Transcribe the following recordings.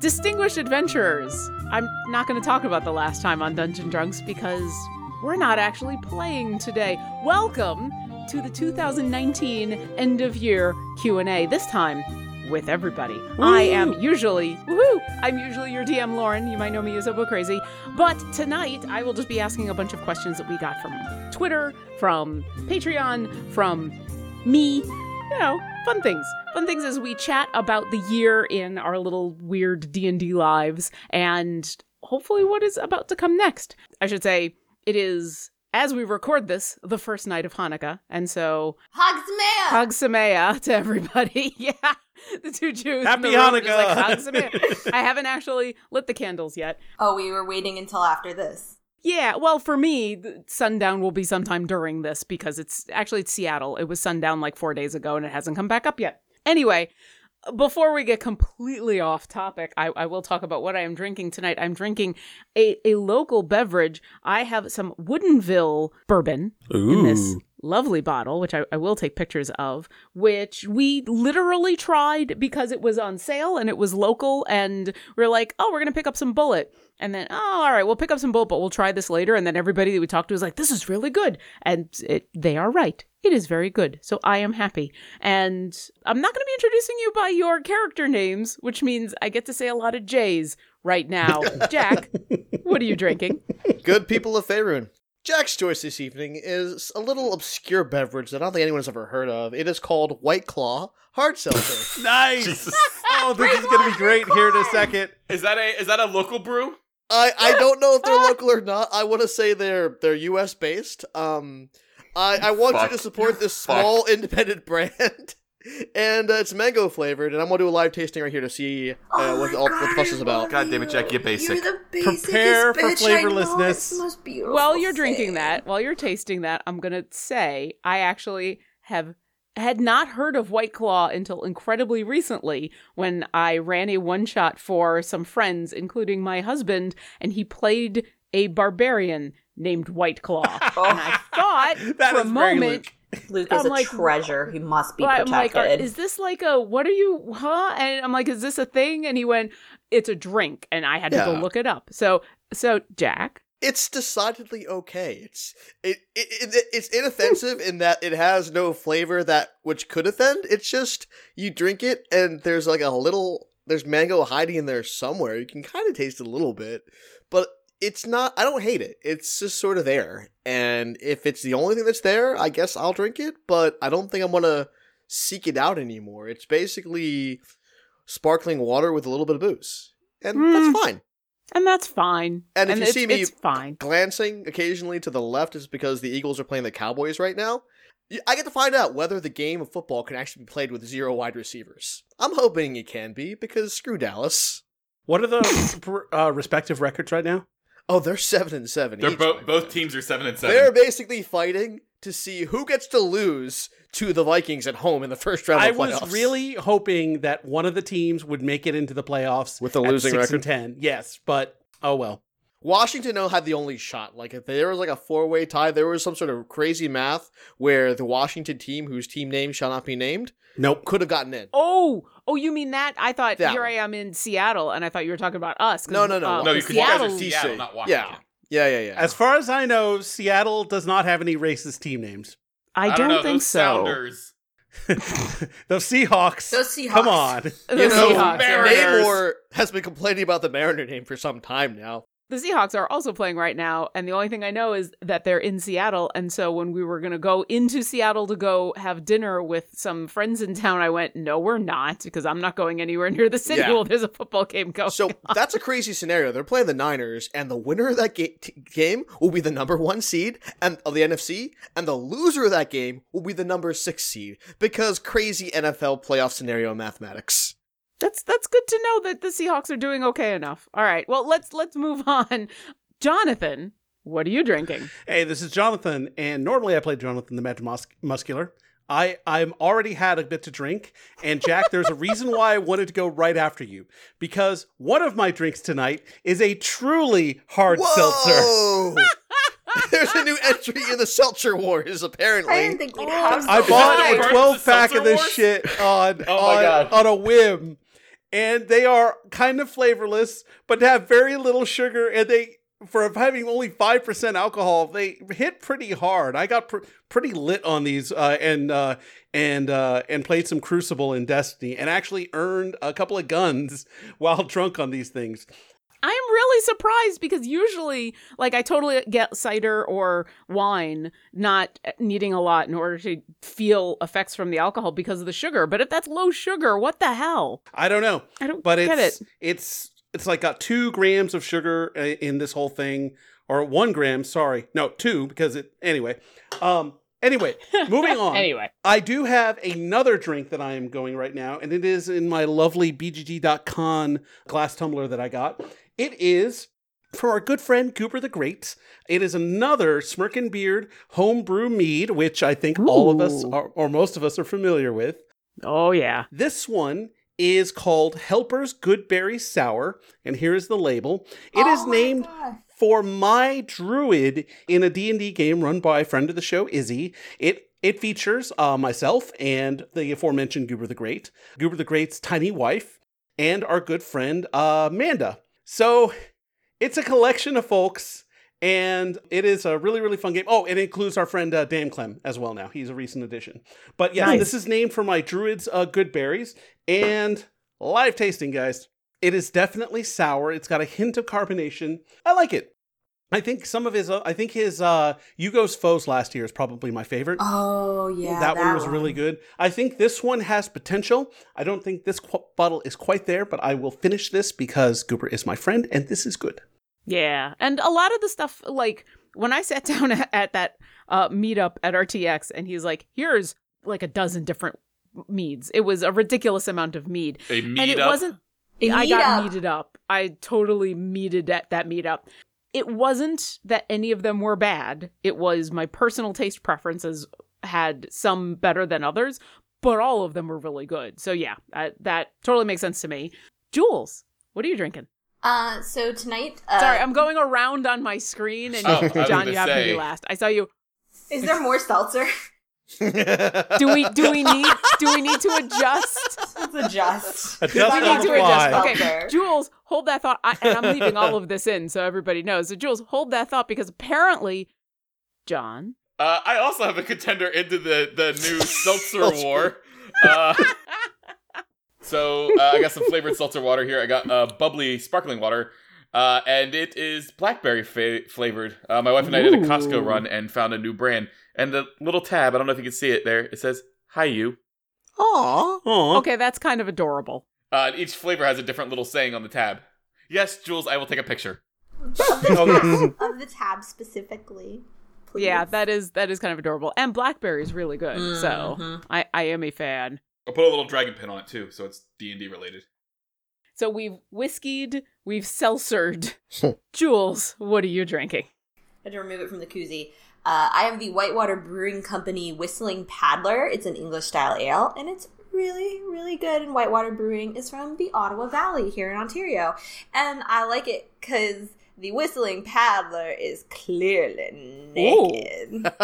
Distinguished adventurers, I'm not going to talk about the last time on Dungeon Drunks because we're not actually playing today. Welcome to the 2019 end of year Q&A. This time with everybody. I am usually, woohoo, I'm usually your DM Lauren. You might know me as Obo Crazy, but tonight I will just be asking a bunch of questions that we got from Twitter, from Patreon, from me, you know, fun things. Fun things as we chat about the year in our little weird D&D lives and hopefully what is about to come next. I should say it is as we record this, the first night of Hanukkah, and so Hogsamea! Hag Sameah to everybody. yeah, the two Jews. Happy in the room like, Hanukkah. I haven't actually lit the candles yet. oh, we were waiting until after this. Yeah, well, for me, sundown will be sometime during this because it's actually it's Seattle. It was sundown like four days ago, and it hasn't come back up yet. Anyway, before we get completely off topic, I, I will talk about what I am drinking tonight. I'm drinking a, a local beverage. I have some Woodinville bourbon in this lovely bottle, which I, I will take pictures of, which we literally tried because it was on sale and it was local. And we are like, oh, we're going to pick up some Bulleit. And then, oh, all right, we'll pick up some Bulleit, but we'll try this later. And then everybody that we talked to was like, this is really good. And it, they are right. It is very good. So I am happy. And I'm not going to be introducing you by your character names, which means I get to say a lot of J's right now. Jack, what are you drinking? Good people of Faerun. Jack's choice this evening is a little obscure beverage that I don't think anyone's ever heard of. It is called White Claw Hard Seltzer. Nice. Jesus. Oh, this is gonna be great here in a second. Is that a is that a local brew? I, I don't know if they're local or not. I want to say they're they're U.S. based. Um, I I want Fuck. you to support this Fuck. small independent brand, and uh, it's mango flavored. And I'm gonna do a live tasting right here to see uh, Oh what, all, God, what the fuss is about. God damn it, Jack, you basic. You're the Prepare for bitch I flavorlessness. It's the most beautiful. While you're drinking that, while you're tasting that, I'm going to say I actually have had not heard of White Claw until incredibly recently when I ran a one shot for some friends, including my husband, and he played a barbarian named White Claw. and I thought That for a moment, Luke I'm is a like, treasure. He must be well, I'm like, protected. are- is this like a what are you huh? And I'm like, is this a thing? And he went, it's a drink, and I had to go look it up. So, so Jack, It's decidedly okay. It's it, it, it it's inoffensive in that it has no flavor that which could offend. It's just you drink it and there's like a little there's mango hiding in there somewhere. You can kind of taste it a little bit, but it's not. I don't hate it. It's just sort of there. And if it's the only thing that's there, I guess I'll drink it. But I don't think I'm gonna seek it out anymore. It's basically sparkling water with a little bit of booze, and Hmm. that's fine. and that's fine. And if you it's, see me- it's fine. glancing occasionally to the left is because the Eagles are playing the Cowboys right now. I get to find out whether the game of football can actually be played with zero wide receivers. I'm hoping it can be because screw Dallas. What are the uh, respective records right now? Oh, they're seven and seven. They're both both teams are seven and 7 They're basically fighting to see who gets to lose to the Vikings at home in the first round. I of was really hoping that one of the teams would make it into the playoffs With a at losing six record? and ten. Yes, but oh well. Washington though had the only shot. Like if there was like a four way tie, there was some sort of crazy math where the Washington team, whose team name shall not be named, Nope. could have gotten in. Oh, oh, you mean that? I thought That here one. I am in Seattle, and I thought you were talking about us. 'cause, No, no, no. uh, No, the because you guys are Seattle- Seattle, not Washington. Yeah. Yeah, yeah, yeah. As far as I know, Seattle does not have any racist team names. I, I don't, don't know, think those so. Sounders. Those Seahawks. Those Seahawks. Come on. The You know, Seahawks. Mariners. Namor has been complaining about the Mariner name for some time now. The Seahawks are also playing right now, and the only thing I know is that they're in Seattle. And so when we were going to go into Seattle to go have dinner with some friends in town, I went, "No, we're not, because I'm not going anywhere near the city Yeah. while there's a football game going." So that's a crazy scenario. They're playing the Niners, and the winner of that ga- t- game will be the number one seed and of the NFC, and the loser of that game will be the number six seed because crazy NFL playoff scenario mathematics. That's that's good to know that the Seahawks are doing okay enough. All right, well let's let's move on. Jonathan, what are you drinking? Hey, this is Jonathan, and normally I play Jonathan the Mad Mus- Muscular. I I'm already had a bit to drink, and Jack, there's a reason why I wanted to go right after you because one of my drinks tonight is a truly hard seltzer. There's a new entry in the Seltzer Wars, apparently. I didn't think we'd have I bought a 12 pack of this Wars? shit on Oh on, on a whim, and they are kind of flavorless, but have very little sugar, and they for having only five percent alcohol, they hit pretty hard. I got pr- pretty lit on these, uh, and uh, and uh, and played some Crucible in Destiny, and actually earned a couple of guns while drunk on these things. I'm really surprised because usually, like, I totally get cider or wine not needing a lot in order to feel effects from the alcohol because of the sugar. But if that's low sugar, what the hell? I don't know, I don't but get it's it. it's it's like got two grams of sugar uh, in this whole thing, or one gram. Sorry, no, two because it anyway. Um, anyway, moving on. Anyway, I do have another drink that I am going right now, and it is in my lovely BGG.con glass tumbler that I got. It is for our good friend Goober the Great. It is another Smirkin Beard homebrew mead, which I think all of us, are, or most of us, are familiar with. oh yeah, This one is called Helper's Goodberry Sour, and here is the label. It is Oh my named God. for my druid in a D&D game run by a friend of the show, Izzy. It it features uh, myself and the aforementioned Goober the Great, Goober the Great's tiny wife, and our good friend uh, Amanda. So it's a collection of folks, and it is a really really fun game. Oh, it includes our friend uh, Dan Clem as well. Now he's a recent addition. But yeah, Nice. this is named for my druid's uh, good berries and live tasting, guys. It is definitely sour. It's got a hint of carbonation. I like it. I think some of his, uh, I think his uh, Yugo's Foes last year is probably my favorite. Oh yeah, that, one was really good. I think this one has potential. I don't think this qu- bottle is quite there, but I will finish this because Goober is my friend and this is good. yeah. And a lot of the stuff, like when I sat down at, at that uh, meetup at RTX, and he's like, "Here's like a dozen different meads." It was a ridiculous amount of mead, A meet and it up. wasn't A I got meetup. meated up. I totally meated at that meetup. It wasn't that any of them were bad. It was my personal taste preferences had some better than others, but all of them were really good. So yeah, I, that totally makes sense to me. Jules, what are you drinking? Uh, so tonight, uh, Sorry, I'm going around on my screen, and Oh, John, gonna you have to say. be last. I saw you. Is there more seltzer? Do we do we need do we need to adjust? Let's adjust. Adjust we need the to adjust. Okay, Seltzer. Jules, hold that thought. I, and I'm leaving all of this in so everybody knows. So, Jules, hold that thought because apparently, John. Uh, I also have a contender into the the new seltzer war. Uh, so uh, I got some flavored seltzer water here. I got uh, bubbly sparkling water, uh, and it is blackberry fa- flavored. Uh, my wife and I did a Costco run and found a new brand. And the little tab, I don't know if you can see it there. It says "Hi you." Aw. Aw. Okay, that's kind of adorable. Uh, each flavor has a different little saying on the tab. Yes, Jules, I will take a picture. of, the tab, of the tab specifically. Please. Yeah, that is that is kind of adorable. And blackberry is really good. So Mhm. I I am a fan. I'll put a little dragon pin on it too, so it's D and D related. So we've whiskeyed, we've seltzered. Jules, what are you drinking? I had to remove it from the koozie. Uh, I am the Whitewater Brewing Company Whistling Paddler. It's an English style ale, and it's really, really good. And Whitewater Brewing is from the Ottawa Valley here in Ontario. And I like it because the Whistling Paddler is clearly naked.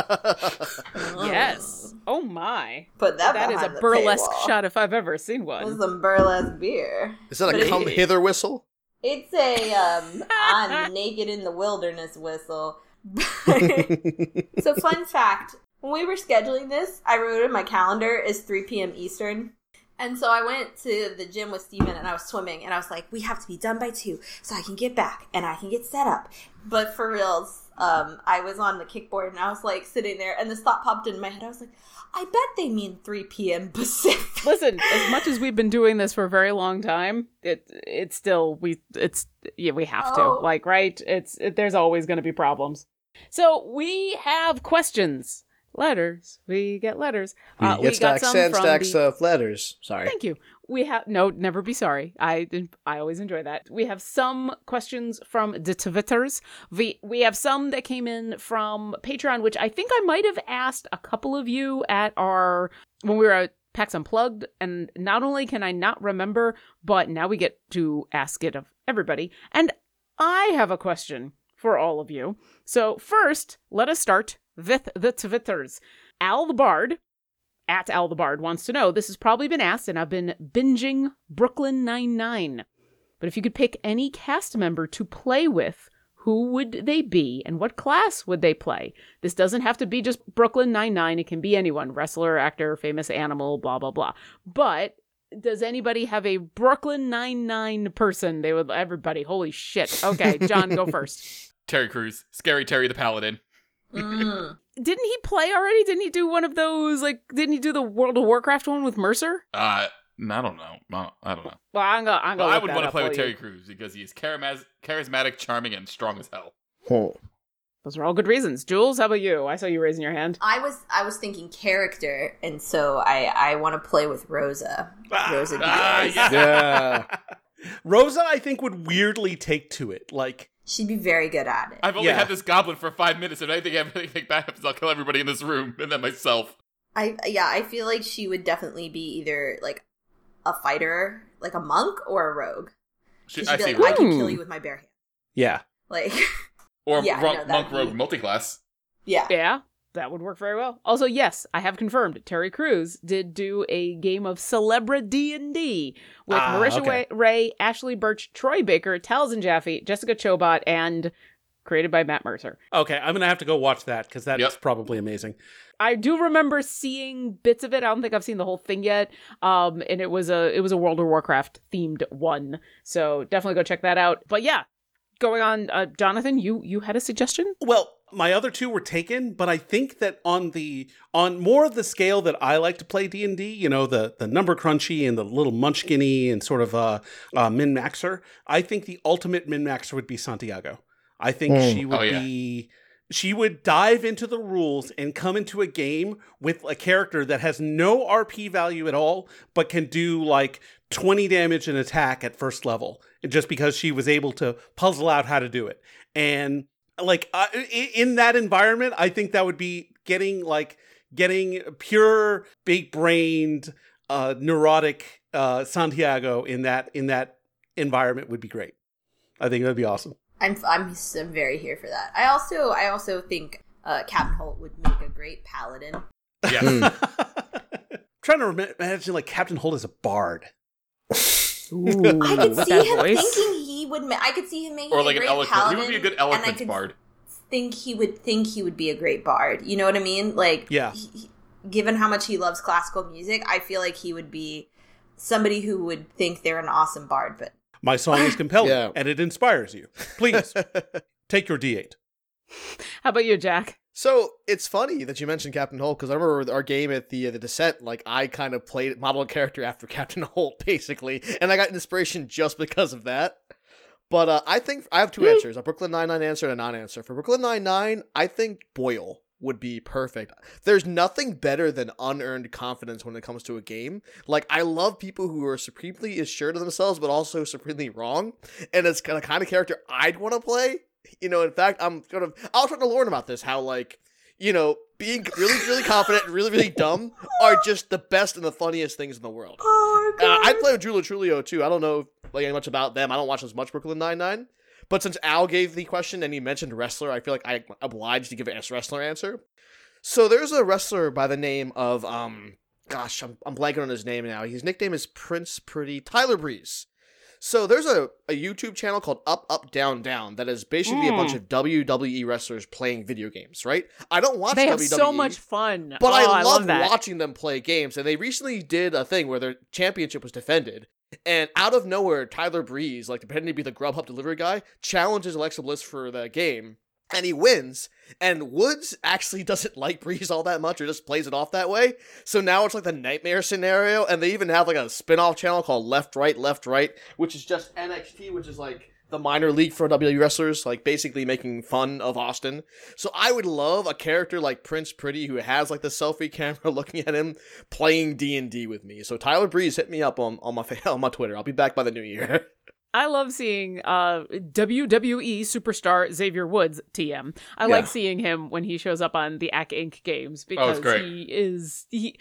Yes. Oh my. Put that, That is a the burlesque paywall. shot if I've ever seen one. With one. some burlesque beer. Is that But a it- come hither whistle? It's a um, I'm naked in the wilderness whistle. so fun fact, when we were scheduling this, I wrote in my calendar is 3 p.m. Eastern. And so I went to the gym with Steven and I was swimming and I was like, we have to be done by two so I can get back and I can get set up. But for reals, um, I was on the kickboard and I was like sitting there and this thought popped in my head. I was like, I bet they mean 3 p.m. Pacific. Listen, as much as we've been doing this for a very long time, it it's still we it's yeah we have to Oh. like right. It's it, there's always going to be problems. So we have questions, letters. We get letters. Uh, Get stacks some and from stacks the- of letters. Sorry. Thank you. We have no, never be sorry. I I always enjoy that. We have some questions from the Twitters. We we have some that came in from Patreon, which I think I might have asked a couple of you at our when we were at PAX Unplugged, and not only can I not remember, but now we get to ask it of everybody. And I have a question for all of you. So first, let us start with the Twitters. Al the Bard at Al the Bard wants to know this has probably been asked, and I've been binging Brooklyn Nine-Nine. But if you could pick any cast member to play with, who would they be and what class would they play? This doesn't have to be just Brooklyn Nine-Nine. It can be anyone wrestler, actor, famous animal, blah, blah, blah. But does anybody have a Brooklyn Nine-Nine person? They would, everybody, holy shit. Okay, John, go first. Terry Crews, Scary Terry the Paladin. Mm. Didn't he play already? Didn't he do one of those, like, didn't he do the World of Warcraft one with Mercer? Uh, I don't know. I I don't know. Well, I'm gonna, I'm gonna I would want to play while with you- Terry Crews because he's charismatic, charismatic, charming, and strong as hell. Hmm. Those are all good reasons. Jules, how about you? I saw you raising your hand. I was I was thinking character, and so I I want to play with Rosa. Rosa Ah, yeah. Yeah. Rosa, I think, would weirdly take to it. Like, She'd be very good at it. I've only Yeah. had this goblin for five minutes, and anything, anything bad happens, I'll kill everybody in this room, and then myself. I yeah, I feel like she would definitely be either like a fighter, like a monk, or a rogue. She, She'd I be see. like, I can Hmm. kill you with my bare hand. yeah. Like, or yeah, ro- no, that'd monk be- rogue multiclass. yeah. Yeah, that would work very well. Also, yes, I have confirmed Terry Crews did do a game of Celebra D&D with Ah, Marisha okay. Ray, Ashley Burch, Troy Baker, Taliesin Jaffe, Jessica Chobot, and created by Matt Mercer. Okay, I'm gonna have to go watch that because that's Yep. probably amazing. I do remember seeing bits of it. I don't think I've seen the whole thing yet. Um, and it was a it was a World of Warcraft themed one, so definitely go check that out. But yeah, going on, uh, Jonathan, you you had a suggestion? Well, my other two were taken, but I think that on the on more of the scale that I like to play D and D, you know, the the number crunchy and the little munchkiny and sort of uh, uh min maxer, I think the ultimate min maxer would be Santiago. I think Mm. she would Oh, yeah. be she would dive into the rules and come into a game with a character that has no RP value at all, but can do like 20 damage and attack at first level, just because she was able to puzzle out how to do it. And like uh, in that environment, I think that would be getting like getting pure big brained, uh, neurotic uh, Santiago in that in that environment would be great. I think that'd be awesome. I'm I'm s- I'm very here for that. I also I also think uh, Captain Holt would make a great paladin. Yes. Hmm. trying to rem- imagine like Captain Holt as a bard. Ooh, I could see him voice. thinking he would. Ma- I could see him making or a like an great eloquent. paladin. He would be a good and I eloquence could bard. think he would think he would be a great bard. You know what I mean? Like, Yeah. he- he- given how much he loves classical music, I feel like he would be somebody who would think they're an awesome bard. But My song is compelling Yeah. and it inspires you. Please take your D8. How about you, Jack? So it's funny that you mentioned Captain Holt because I remember our game at the uh, the Descent. Like I kind of played modeled a character after Captain Holt, basically, and I got inspiration just because of that. But uh, I think I have two answers: a Brooklyn Nine Nine answer and a non-answer. For Brooklyn Nine Nine, I think Boyle would be perfect. There's nothing better than unearned confidence when it comes to a game. Like I love people who are supremely assured of themselves, but also supremely wrong, and it's the kind of character I'd want to play. You know, in fact, I'm sort of I was talking to Lauren about this. How like you know, being really, really confident and really, really dumb are just the best and the funniest things in the world. oh Uh, I play with Joe Lo Truglio too. I don't know like much about them. I don't watch as much Brooklyn Nine Nine. But since Al gave the question and he mentioned wrestler, I feel like I'm obliged to give a wrestler answer. So there's a wrestler by the name of um, gosh, I'm I'm blanking on his name now. His nickname is Prince Pretty Tyler Breeze. So there's a, a YouTube channel called Up Up Down Down that is basically a bunch hmm. of WWE wrestlers playing video games, right? I don't watch They have WWE. so much fun. But Oh, I, love love that. watching them play games. And they recently did a thing where their championship was defended. And out of nowhere, Tyler Breeze, like pretending to be the Grubhub delivery guy, challenges Alexa Bliss for the game. And he wins. And Woods actually doesn't like Breeze all that much or just plays it off that way. So now it's like the nightmare scenario. And they even have like a spin off channel called Left Right, Left Right, which is just NXT, which is like the minor league for WWE wrestlers, like basically making fun of Austin. So I would love a character like Prince Pretty who has like the selfie camera looking at him playing D and D with me. So Tyler Breeze, hit me up on, on my on my Twitter. I'll be back by the new year. I love seeing uh, WWE superstar Xavier Woods TM. I Yeah. like seeing him when he shows up on the Acq Inc. games because great. he is he.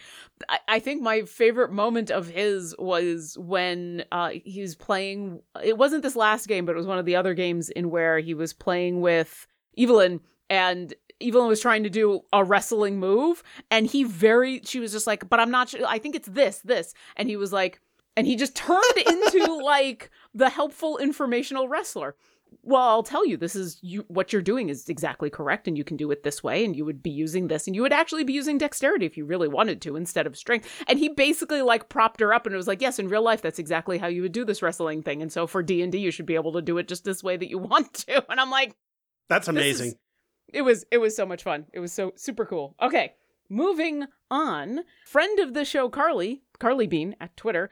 I, I think my favorite moment of his was when uh, he was playing. It wasn't this last game, but it was one of the other games in where he was playing with Evelyn, and Evelyn was trying to do a wrestling move, and he very, she was just like, but I'm not sure. I think it's this, this. And he was like, and he just turned into like the helpful informational wrestler. Well, I'll tell you, this is you. What you're doing is exactly correct, and you can do it this way. And you would be using this, and you would actually be using dexterity if you really wanted to, instead of strength. And he basically like propped her up, and it was like, yes, in real life, that's exactly how you would do this wrestling thing. And so for D and D, you should be able to do it just this way that you want to. And I'm like, That's this is- amazing. it was it was so much fun. It was so super cool. Okay, moving on. Friend of the show, Carly Carly Bean at Twitter.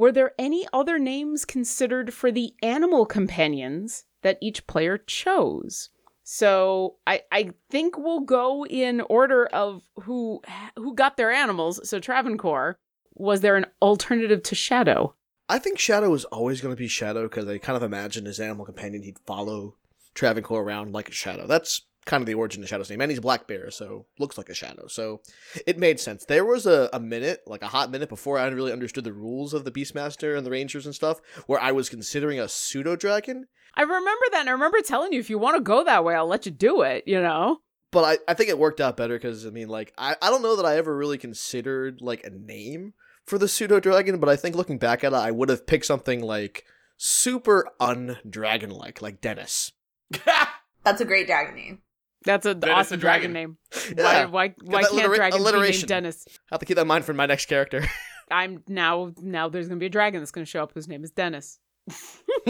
Were there any other names considered for the animal companions that each player chose? So I I think we'll go in order of who who got their animals. So Travancore, was there an alternative to Shadow? I think Shadow is always going to be Shadow because I kind of imagine his animal companion he'd follow Travancore around like a shadow. That's kind of the origin of Shadow's name. And he's black bear, so looks like a shadow. So it made sense. There was a, a minute, like a hot minute before I really understood the rules of the Beastmaster and the Rangers and stuff, where I was considering a pseudo dragon. I remember that. And I remember telling you if you want to go that way, I'll let you do it. You know. But I, I think it worked out better because I mean like I, I don't know that I ever really considered like a name for the pseudo dragon, but I think looking back at it, I would have picked something like super undragon like, like Dennis. That's a great dragon name. That's an Dennis awesome dragon, Dragon. name. Yeah. Why why why can't allitera- dragons be named alliteration. Dennis? I have to keep that in mind for my next character. I'm now now there's gonna be a dragon that's gonna show up whose name is Dennis.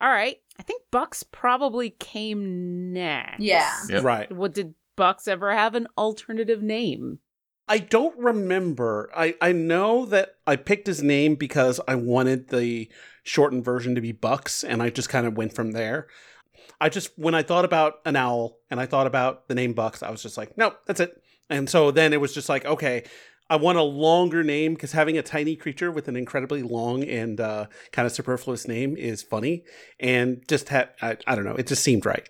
All right. I think Bucks probably came next. Yeah. Yep. Right. What did Bucks ever have an alternative name? I don't remember. I, I know that I picked his name because I wanted the shortened version to be Bucks, and I just kind of went from there. I just, when I thought about an owl and I thought about the name Bucks, I was just like, nope, that's it. And so then it was just like, okay, I want a longer name because having a tiny creature with an incredibly long and uh, kind of superfluous name is funny. And just, had I, I don't know, it just seemed right.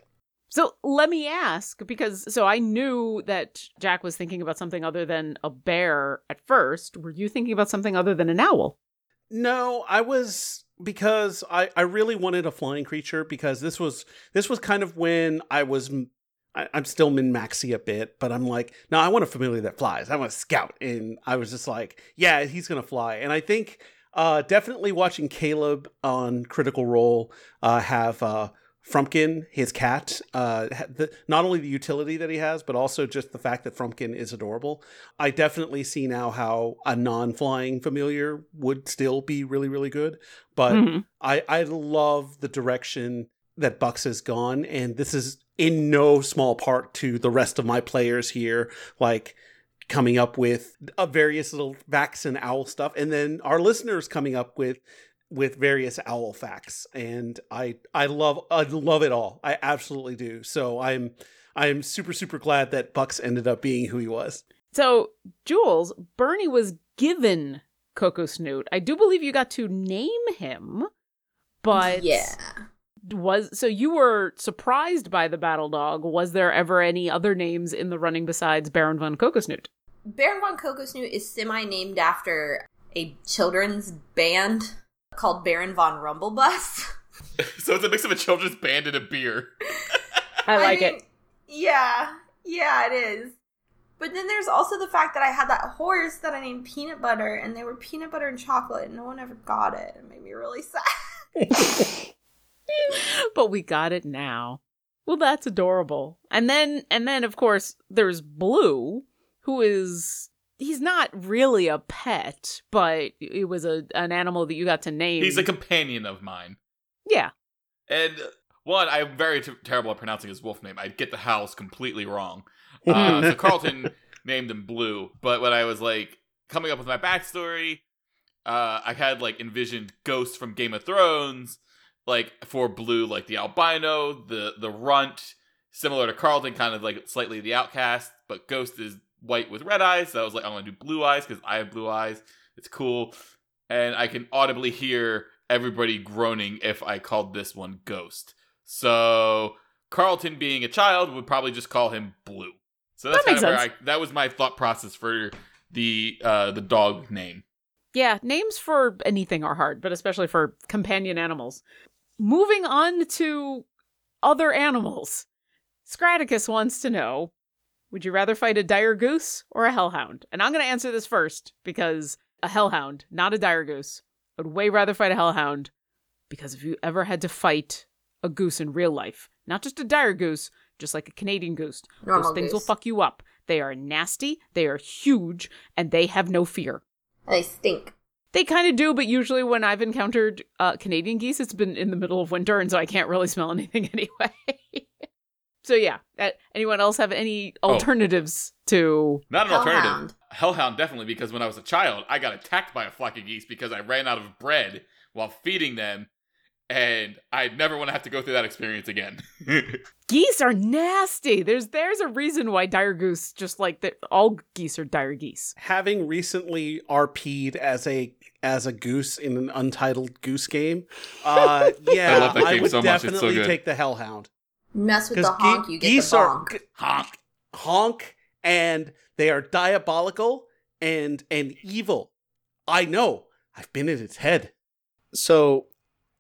So let me ask, because so I knew that Jack was thinking about something other than a bear at first. Were you thinking about something other than an owl? No, I was because I I really wanted a flying creature because this was this was kind of when I was I, I'm still min maxi a bit, but I'm like, no, I want a familiar that flies. I want a scout, and I was just like, yeah, he's gonna fly, and I think uh definitely watching Caleb on Critical Role uh have uh Frumpkin, his cat, uh, the, not only the utility that he has, but also just the fact that Frumpkin is adorable. I definitely see now how a non-flying familiar would still be really, really good. But Mhm. I, I love the direction that Bucks has gone, and this is in no small part to the rest of my players here, like coming up with uh, various little Vax and Owl stuff, and then our listeners coming up with with various owl facts and i i love i love it all i absolutely do so i'm i'm super super glad that bucks ended up being who he was So, Jules, Bernie was given Coco Snoot. I do believe you got to name him, but yeah. was so you were surprised by the battle dog. Was there ever any other names in the running besides Baron von Coco Snoot? Baron von Kokosnoot is semi named after a children's band called Baron von Rumblebus. so it's a mix of a children's band and a beer. I like mean, it. Yeah, yeah, it is. But then there's also the fact that I had that horse that I named Peanut Butter, and they were peanut butter and chocolate, and no one ever got it. It made me really sad. but we got it now. Well, that's adorable. And then and then of course there's Blue, who is he's not really a pet, but it was a an animal that you got to name. He's a companion of mine. yeah. And one, I'm very t- terrible at pronouncing his wolf name. I get the house completely wrong. Uh, so Carlton named him Blue, but when I was like coming up with my backstory, uh, I had like envisioned Ghost from Game of Thrones, like for Blue, like the albino, the the runt, similar to Carlton, kind of like slightly the outcast, but Ghost is white with red eyes. So I was like, I'm gonna do blue eyes because I have blue eyes. It's cool, and I can audibly hear everybody groaning if I called this one Ghost. So Carlton, being a child, would probably just call him Blue. So that's That kind of where I that was my thought process for the uh the dog name. Yeah, names for anything are hard, but especially for companion animals. Moving on to other animals. Scraticus wants to know Would you rather fight a dire goose or a hellhound? And I'm going to answer this first because a hellhound, not a dire goose. I would way rather fight a hellhound because if you ever had to fight a goose in real life, not just a dire goose, just like a Canadian goose, Normal those things will fuck you up. They are nasty, they are huge, and they have no fear. They stink. They kind of do, but usually when I've encountered uh, Canadian geese, it's been in the middle of winter, and so I can't really smell anything anyway. So yeah, uh, anyone else have any Oh. alternatives to? Not an Hellhound. alternative. Hellhound, definitely, because when I was a child, I got attacked by a flock of geese because I ran out of bread while feeding them, and I never want to have to go through that experience again. Geese are nasty. There's there's a reason why dire goose, just like the, all geese are dire geese. Having recently RP'd as a as a goose in an untitled goose game, uh, yeah, I love that I game would so much. It's so definitely good. take the Hellhound Mess with the ge- honk, you get geese the are bonk. g- Honk. honk and they are diabolical and and evil. I know. I've been in its head. So,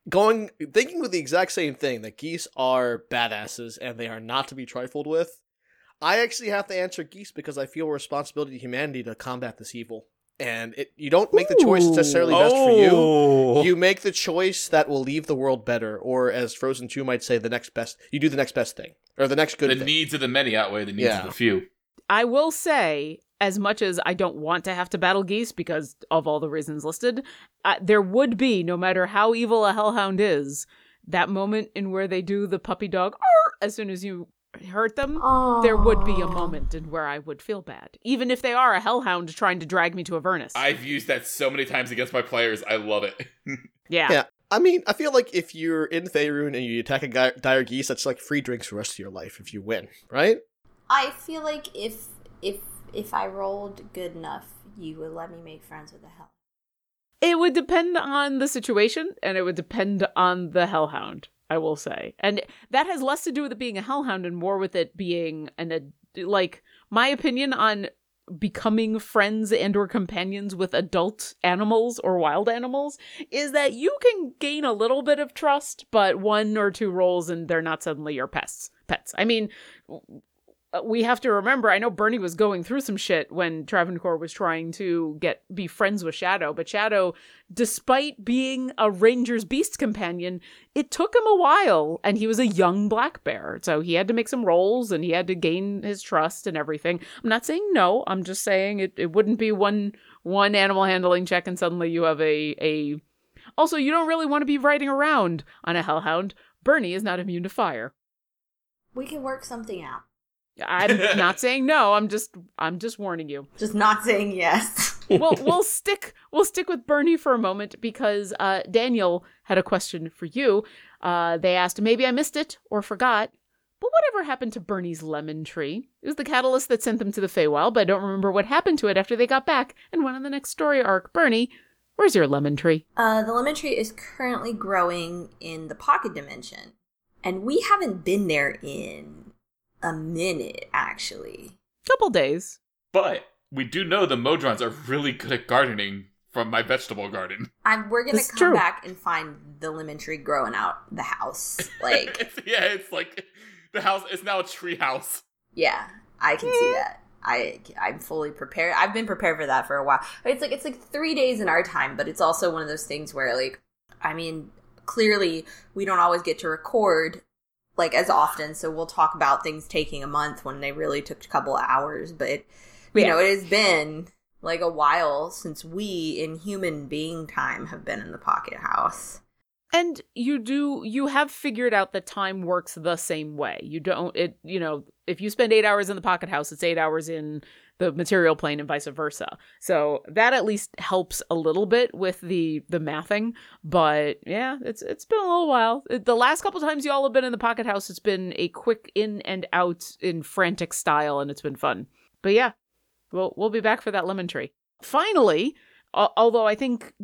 going thinking with the exact same thing that geese are badasses and they are not to be trifled with. I actually have to answer geese because I feel a responsibility to humanity to combat this evil. And it, you don't make the choice that's necessarily best for you. Oh. You make the choice that will leave the world better, or as Frozen 2 might say, the next best. You do the next best thing, or the next good the thing. needs of the many outweigh the needs Yeah. of the few. I will say, as much as I don't want to have to battle geese because of all the reasons listed, uh, there would be, no matter how evil a hellhound is, that moment in where they do the puppy dog "Arr!" as soon as you hurt them. There would be a moment in where I would feel bad, even if they are a hellhound trying to drag me to Avernus. I've used that so many times against my players. I love it. yeah. Yeah. I mean, I feel like if you're in Faerun and you attack a guy, dire geese, that's like free drinks for the rest of your life if you win, right? I feel like if if if I rolled good enough, you would let me make friends with the hell. It would depend on the situation and it would depend on the hellhound, I will say. And that has less to do with it being a hellhound and more with it being an ad- like my opinion on becoming friends and or companions with adult animals or wild animals is that you can gain a little bit of trust but one or two rolls and they're not suddenly your pets pets i mean Uh, we have to remember i know bernie was going through some shit when travancore was trying to get be friends with shadow but shadow despite being a ranger's beast companion it took him a while and he was a young black bear so he had to make some rolls and he had to gain his trust and everything. I'm not saying no i'm just saying it, it wouldn't be one one animal handling check and suddenly you have a a also you don't really want to be riding around on a hellhound. Bernie is not immune to fire. We can work something out. I'm not saying no i'm just i'm just warning you Just not saying yes. we'll we'll stick we'll stick with Bernie for a moment because uh, Daniel had a question for you. Uh, they asked maybe I missed it or forgot, but whatever happened to Bernie's lemon tree? It was the catalyst that sent them to the Feywild, but I don't remember what happened to it after they got back and went on the next story arc. Bernie, where's your lemon tree? Uh, the lemon tree is currently growing in the pocket dimension, and we haven't been there in a minute, actually. Couple days. But we do know the Modrons are really good at gardening from my vegetable garden. I'm, we're gonna That's come true. back and find the lemon tree growing out the house. Like, It's- yeah, it's like the house is now a tree house. yeah, I can see hmm. that. I I'm fully prepared. I've been prepared for that for a while. It's like it's like three days in our time, but it's also one of those things where like, I mean, clearly we don't always get to record like as often, so we'll talk about things taking a month when they really took a couple hours. But you Yeah. know, it has been like a while since we in human being time have been in the pocket house. And you do you have figured out that time works the same way. You don't it you know, if you spend 8 hours in the pocket house, it's 8 hours in the material plane and vice versa. So that at least helps a little bit with the the mathing, but yeah, it's it's been a little while. The last couple times y'all have been in the pocket house, it's been a quick in and out in frantic style and it's been fun. But yeah, we'll we'll be back for that lemon tree. Finally, al- although I think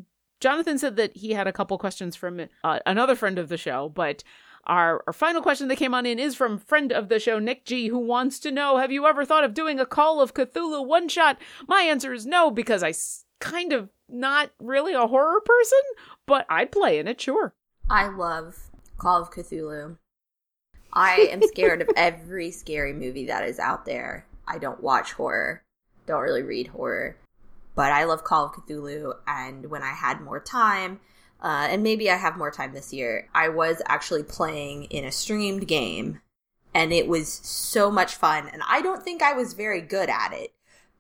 Jonathan said that he had a couple questions from uh, another friend of the show, but our, our final question that came on in is from friend of the show, Nick G, who wants to know Have you ever thought of doing a Call of Cthulhu one shot? My answer is no, because I s- kind of not really a horror person, but I'd play in it, sure. I love Call of Cthulhu. I am scared of every scary movie that is out there. I don't watch horror, don't really read horror, but I love Call of Cthulhu. And when I had more time, uh, and maybe I have more time this year, I was actually playing in a streamed game, and it was so much fun. And I don't think I was very good at it,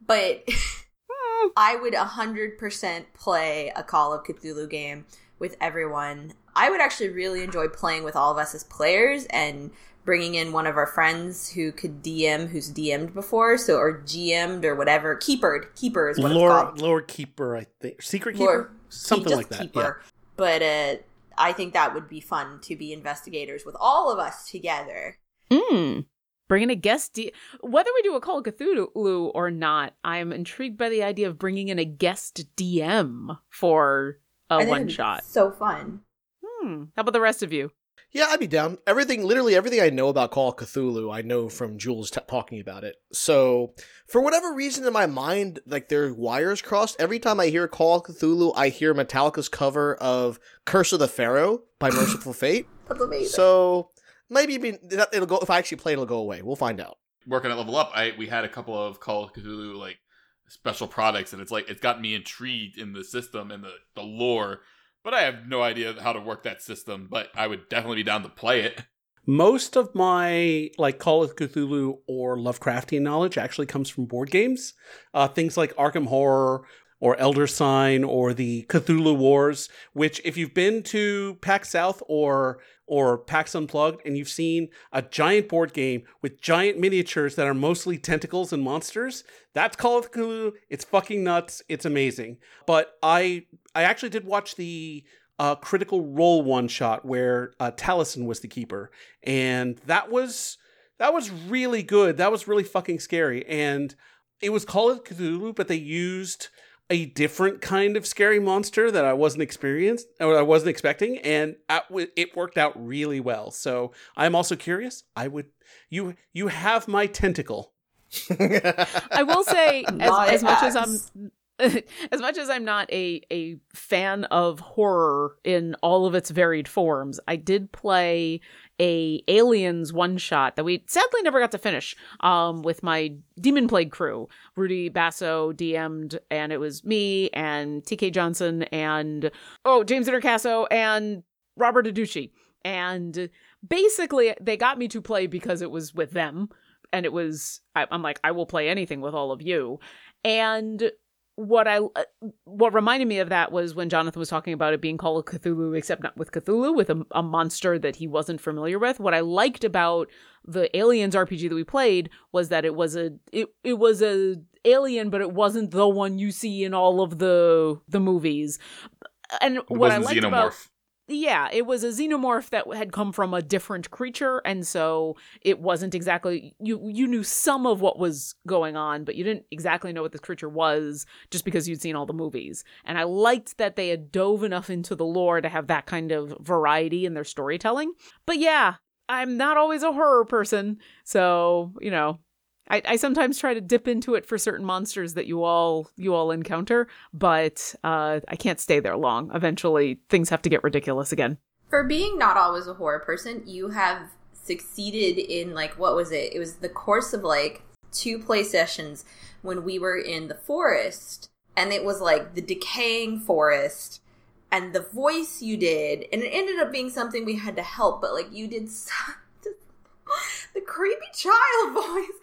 but I would 100% play a Call of Cthulhu game with everyone. I would actually really enjoy playing with all of us as players and bringing in one of our friends who could DM who's DM'd before, so or GM'd or whatever. Keepered. Keeper is what it's Lord, called. Lord Keeper, I think. Secret Keeper? Something like that. Keeper. But uh, I think that would be fun to be investigators with all of us together. Mm. Bringing a guest, D- whether we do a Call of Cthulhu or not, I'm intrigued by the idea of bringing in a guest DM for a one shot. So fun. Hmm. How about the rest of you? Yeah, I'd be down. Everything, literally everything I know about Call of Cthulhu, I know from Jules t- talking about it. So, for whatever reason in my mind, like their wires crossed. Every time I hear Call of Cthulhu, I hear Metallica's cover of "Curse of the Pharaoh" by Mercyful Fate. That's amazing. So maybe it'll be- it'll go. If I actually play, it, it'll go away. We'll find out. Working at Level Up, I we had a couple of Call of Cthulhu like special products, and it's like it's got me intrigued in the system and the the lore. But I have no idea how to work that system. But I would definitely be down to play it. Most of my like Call of Cthulhu or Lovecraftian knowledge actually comes from board games. Uh, things like Arkham Horror or Elder Sign or the Cthulhu Wars, which if you've been to PAX South or or PAX Unplugged and you've seen a giant board game with giant miniatures that are mostly tentacles and monsters, that's Call of Cthulhu. It's fucking nuts. It's amazing. But I I actually did watch the uh, Critical Role one shot where uh, Taliesin was the keeper, and that was that was really good. That was really fucking scary, and it was Call of Cthulhu, but they used a different kind of scary monster that I wasn't experienced or I wasn't expecting, and it worked out really well. So I'm also curious. I would you you have my tentacle. I will say, as, as much as. I'm, as much as I'm not a a fan of horror in all of its varied forms, I did play a Aliens one shot that we sadly never got to finish. Um, with my Demon Plague crew, Rudy Basso DM'd, and it was me and TK Johnson and oh James Introcaso and Robert Adducci, and basically they got me to play because it was with them and it was I, i'm like i will play anything with all of you and what i uh, what reminded me of that was when jonathan was talking about it being called cthulhu except not with cthulhu with a, a monster that he wasn't familiar with what i liked about the aliens rpg that we played was that it was a it, it was a alien but it wasn't the one you see in all of the the movies and It what i liked xenomorph. about yeah, it was a xenomorph that had come from a different creature, and so it wasn't exactly you. You knew some of what was going on, but you didn't exactly know what this creature was just because you'd seen all the movies. And I liked that they had dove enough into the lore to have that kind of variety in their storytelling. But yeah, I'm not always a horror person, so you know, I, I sometimes try to dip into it for certain monsters that you all you all encounter, but uh, I can't stay there long. Eventually, things have to get ridiculous again. For being not always a horror person, you have succeeded in like what was it? It was the course of like two play sessions when we were in the forest and it was like the decaying forest and the voice you did and it ended up being something we had to help but like you did so, the creepy child voice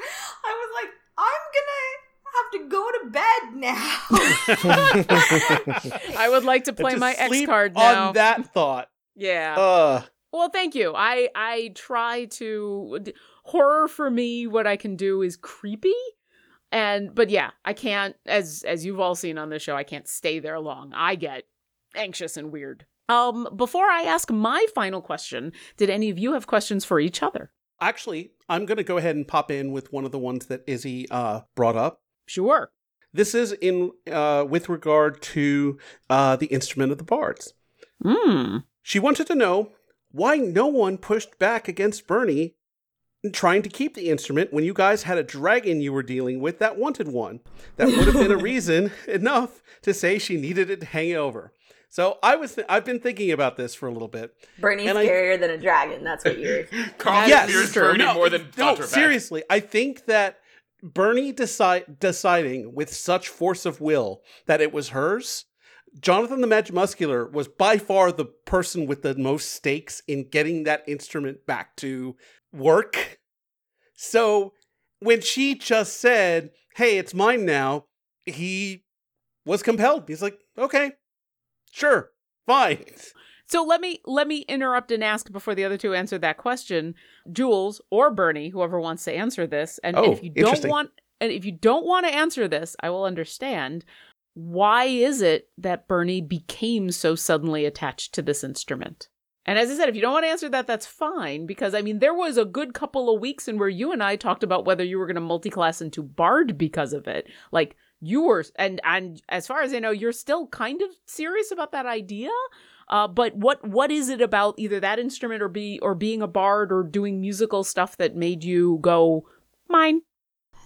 i was like i'm gonna have to go to bed now I would like to play Just my X card now. on that thought. yeah. uh, Well, thank you. I I try to horror for me. What I can do is creepy, and but yeah, I can't. As as you've all seen on this show, I can't stay there long. I get anxious and weird. Um, before I ask my final question, did any of you have questions for each other? Actually, I'm going to go ahead and pop in with one of the ones that Izzy uh, brought up. Sure. This is in uh, with regard to uh, the instrument of the bards. Hmm. She wanted to know why no one pushed back against Bernie trying to keep the instrument when you guys had a dragon you were dealing with that wanted one. That would have been a reason enough to say she needed it to hang over. So I was th- I've been thinking about this for a little bit. Bernie's And I- scarier than a dragon. That's what you're. Carl Yes, fears true. Bernie more than no, seriously, I think that Bernie decide deciding with such force of will that it was hers. Jonathan the Magic Muscular was by far the person with the most stakes in getting that instrument back to work. So when she just said, "Hey, it's mine now," he was compelled. He's like, "Okay, sure, fine." So let me let me interrupt and ask before the other two answer that question, Jules or Bernie, whoever wants to answer this. And, and Oh, if you don't want and if you don't want to answer this, I will understand. Why is it that Bernie became so suddenly attached to this instrument? And as I said, if you don't want to answer that, that's fine. Because I mean, there was a good couple of weeks in where you and I talked about whether you were going to multi-class into Bard because of it. Like you were, and and as far as I know, you're still kind of serious about that idea. Uh, but what what is it about either that instrument or be or being a bard or doing musical stuff that made you go mine?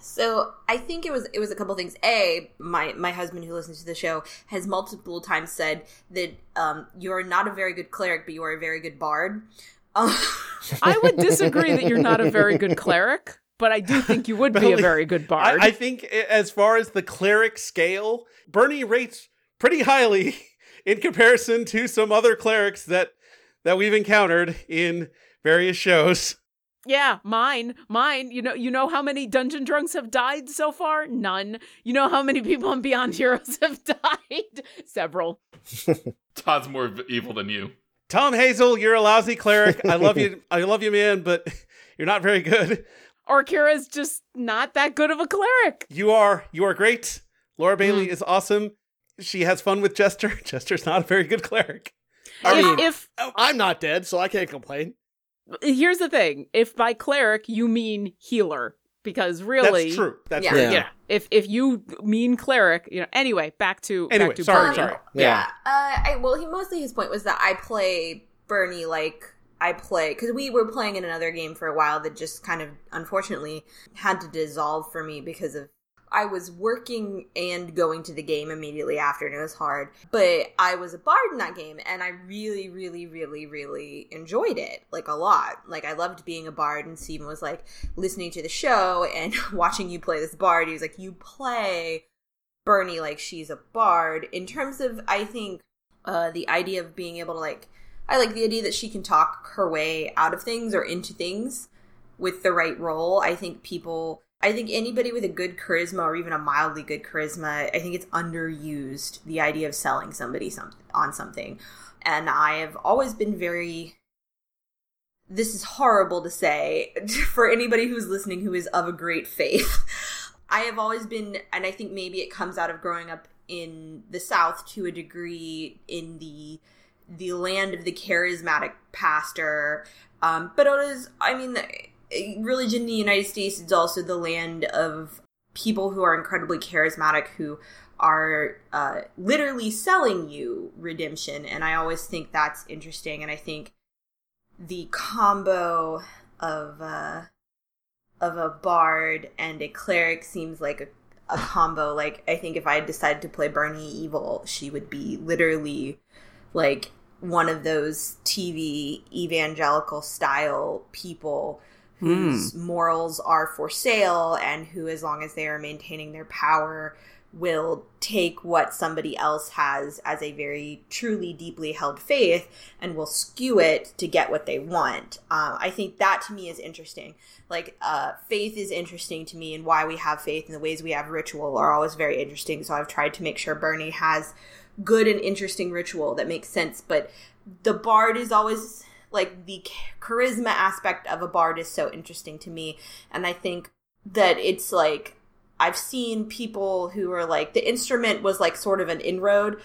So I think it was it was a couple things. A, my my husband who listens to the show has multiple times said that um, you are not a very good cleric, but you are a very good bard. Um, I would disagree that you're not a very good cleric, but I do think you would be a very good bard. I, I think as far as the cleric scale, Bernie rates pretty highly in comparison to some other clerics that that we've encountered in various shows. yeah, mine, mine. You know, you know how many dungeon drunks have died so far? None. You know how many people on Beyond Heroes have died? Several. Todd's more evil than you. Tom Hazel, you're a lousy cleric. I love you. I love you, man, but you're not very good. Or Kira's just not that good of a cleric. You are you are great. Laura Bailey is awesome. She has fun with Jester. Jester's not a very good cleric. I if, mean- if I'm not dead, so I can't complain. here's the thing, if by cleric you mean healer, because really, That's true. That's Yeah. true. Yeah. yeah. If if you mean cleric, you know. Anyway, back to Anyway, back to sorry, Bernie. sorry. Yeah. Uh, I, well, he mostly his point was that I play Bernie like I play because we were playing in another game for a while that just kind of unfortunately had to dissolve for me because of I was working and going to the game immediately after, and it was hard. But I was a bard in that game, and I really, really, really, really enjoyed it like a lot. Like I loved being a bard, and Steven was like listening to the show and watching you play this bard. He was like, "You play." Bernie like she's a bard. In terms of, I think uh, the idea of being able to like, I like the idea that she can talk her way out of things or into things with the right role. I think people, I think anybody with a good charisma or even a mildly good charisma, I think it's underused. The idea of selling somebody something on something, and I have always been very. This is horrible to say for anybody who's listening who is of a great faith. I have always been, and I think maybe it comes out of growing up in the South to a degree in the the land of the charismatic pastor. Um, but it is, I mean, religion in the United States is also the land of people who are incredibly charismatic who are uh, literally selling you redemption. And I always think that's interesting. And I think the combo of uh, of a bard and a cleric seems like a, a combo. Like I think if I decided to play Bernie Evil, she would be literally like one of those TV evangelical style people whose morals are for sale and who as long as they are maintaining their power will take what somebody else has as a very truly deeply held faith and will skew it to get what they want. Um, I think that to me is interesting. Like, uh, faith is interesting to me, and why we have faith and the ways we have ritual are always very interesting. So I've tried to make sure Bernie has good and interesting ritual that makes sense. But the bard is always like the charisma aspect of a bard is so interesting to me, and I think that it's like I've seen people who are like the instrument was like sort of an inroad.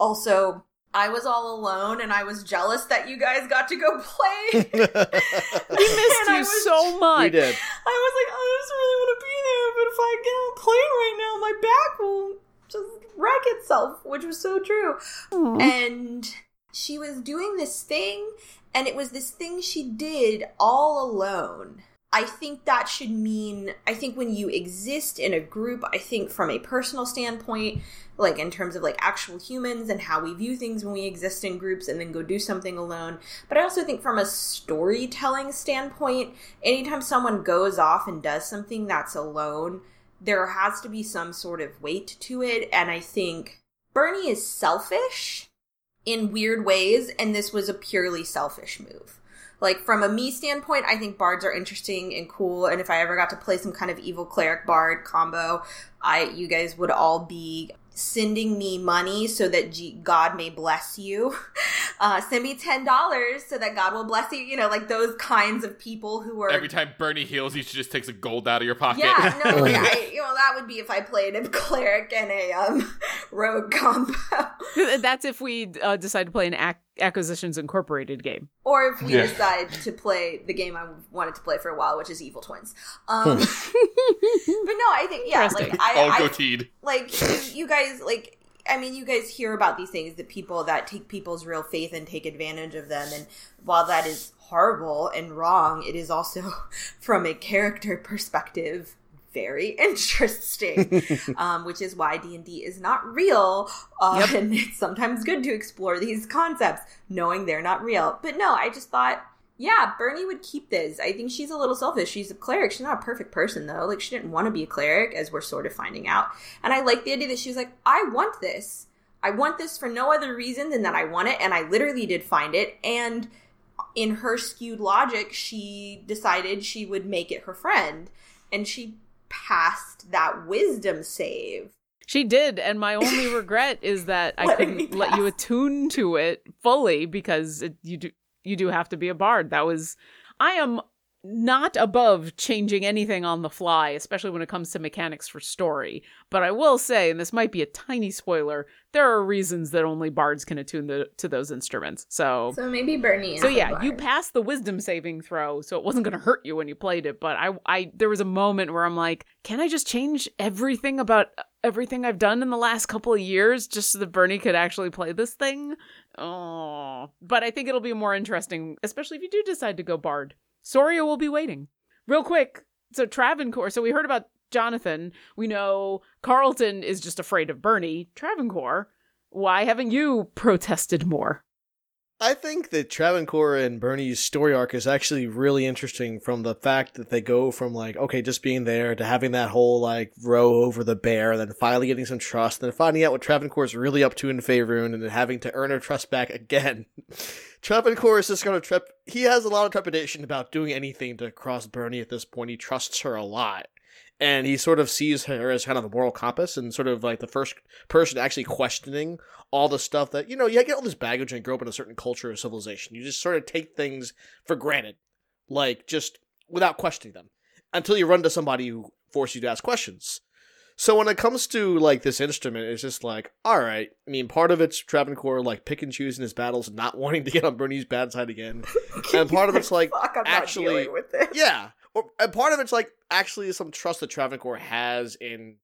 Also, I was all alone and I was jealous that you guys got to go play. We missed And you was- so much. we did. I was like, oh, I just really want to be there, but if I get on a plane right now, my back will just wreck itself, which was so true. And she was doing this thing, and it was this thing she did all alone. I think that should mean, I think when you exist in a group, I think from a personal standpoint, like in terms of like actual humans and how we view things when we exist in groups and then go do something alone. But I also think from a storytelling standpoint, anytime someone goes off and does something that's alone, there has to be some sort of weight to it. And I think Bernie is selfish in weird ways, and this was a purely selfish move like from a me standpoint, I think bards are interesting and cool. And if I ever got to play some kind of evil cleric bard combo, I you guys would all be sending me money so that G- God may bless you. Uh, send me ten dollars so that God will bless you. You know, like those kinds of people who are Every time Bernie heals you, she just takes a gold out of your pocket. yeah, no, like, I, you know that would be if I played a cleric and a um rogue combo, That's if we uh, decide to play an ac- Acquisitions Incorporated game. or if we Yeah. decide to play the game I wanted to play for a while, which is Evil Twins. Um, but no, I think yeah, like I, All I goateed. like you, you guys like i mean you guys hear about these things that people that take people's real faith and take advantage of them and while that is horrible and wrong it is also from a character perspective very interesting um, which is why d&d is not real uh, and it's sometimes good to explore these concepts knowing they're not real but no i just thought yeah, Bernie would keep this. I think she's a little selfish. She's a cleric. She's not a perfect person though. Like she didn't want to be a cleric, as we're sort of finding out. And I like the idea that she was like, I want this. I want this for no other reason than that I want it, and I literally did find it. And in her skewed logic, she decided she would make it her friend, and she passed that wisdom save. She did, and my only regret is that I couldn't let you attune to it fully because it, you do you do have to be a bard. That was I am not above changing anything on the fly, especially when it comes to mechanics for story. But I will say, and this might be a tiny spoiler, there are reasons that only bards can attune the, to those instruments. So So maybe Bernie. So yeah, you passed the wisdom saving throw, so it wasn't going to hurt you when you played it. But I, I, there was a moment where I'm like, can I just change everything about everything I've done in the last couple of years just so that Bernie could actually play this thing? Oh, but I think it'll be more interesting, especially if you do decide to go bard. Soria will be waiting. Real quick, so Travancore. So we heard about Jonathan. We know Carlton is just afraid of Bernie. Travancore, why haven't you protested more? I think that Travancore and Bernie's story arc is actually really interesting from the fact that they go from like, okay, just being there to having that whole like row over the bear, and then finally getting some trust, and then finding out what Travancore is really up to in Faerun, and then having to earn her trust back again. Travancore is just gonna trip. He has a lot of trepidation about doing anything to cross Bernie at this point. He trusts her a lot. And he sort of sees her as kind of a moral compass and sort of like the first person actually questioning all the stuff that you know you get all this baggage and grow up in a certain culture or civilization. You just sort of take things for granted like just without questioning them until you run into somebody who forces you to ask questions. So when it comes to like this instrument it's just like all right i mean part of it's travancore like pick and choosing his battles not wanting to get on bernie's bad side again. And part of it's like Fuck, actually- yeah and part of it's like actually some trust that travancore has in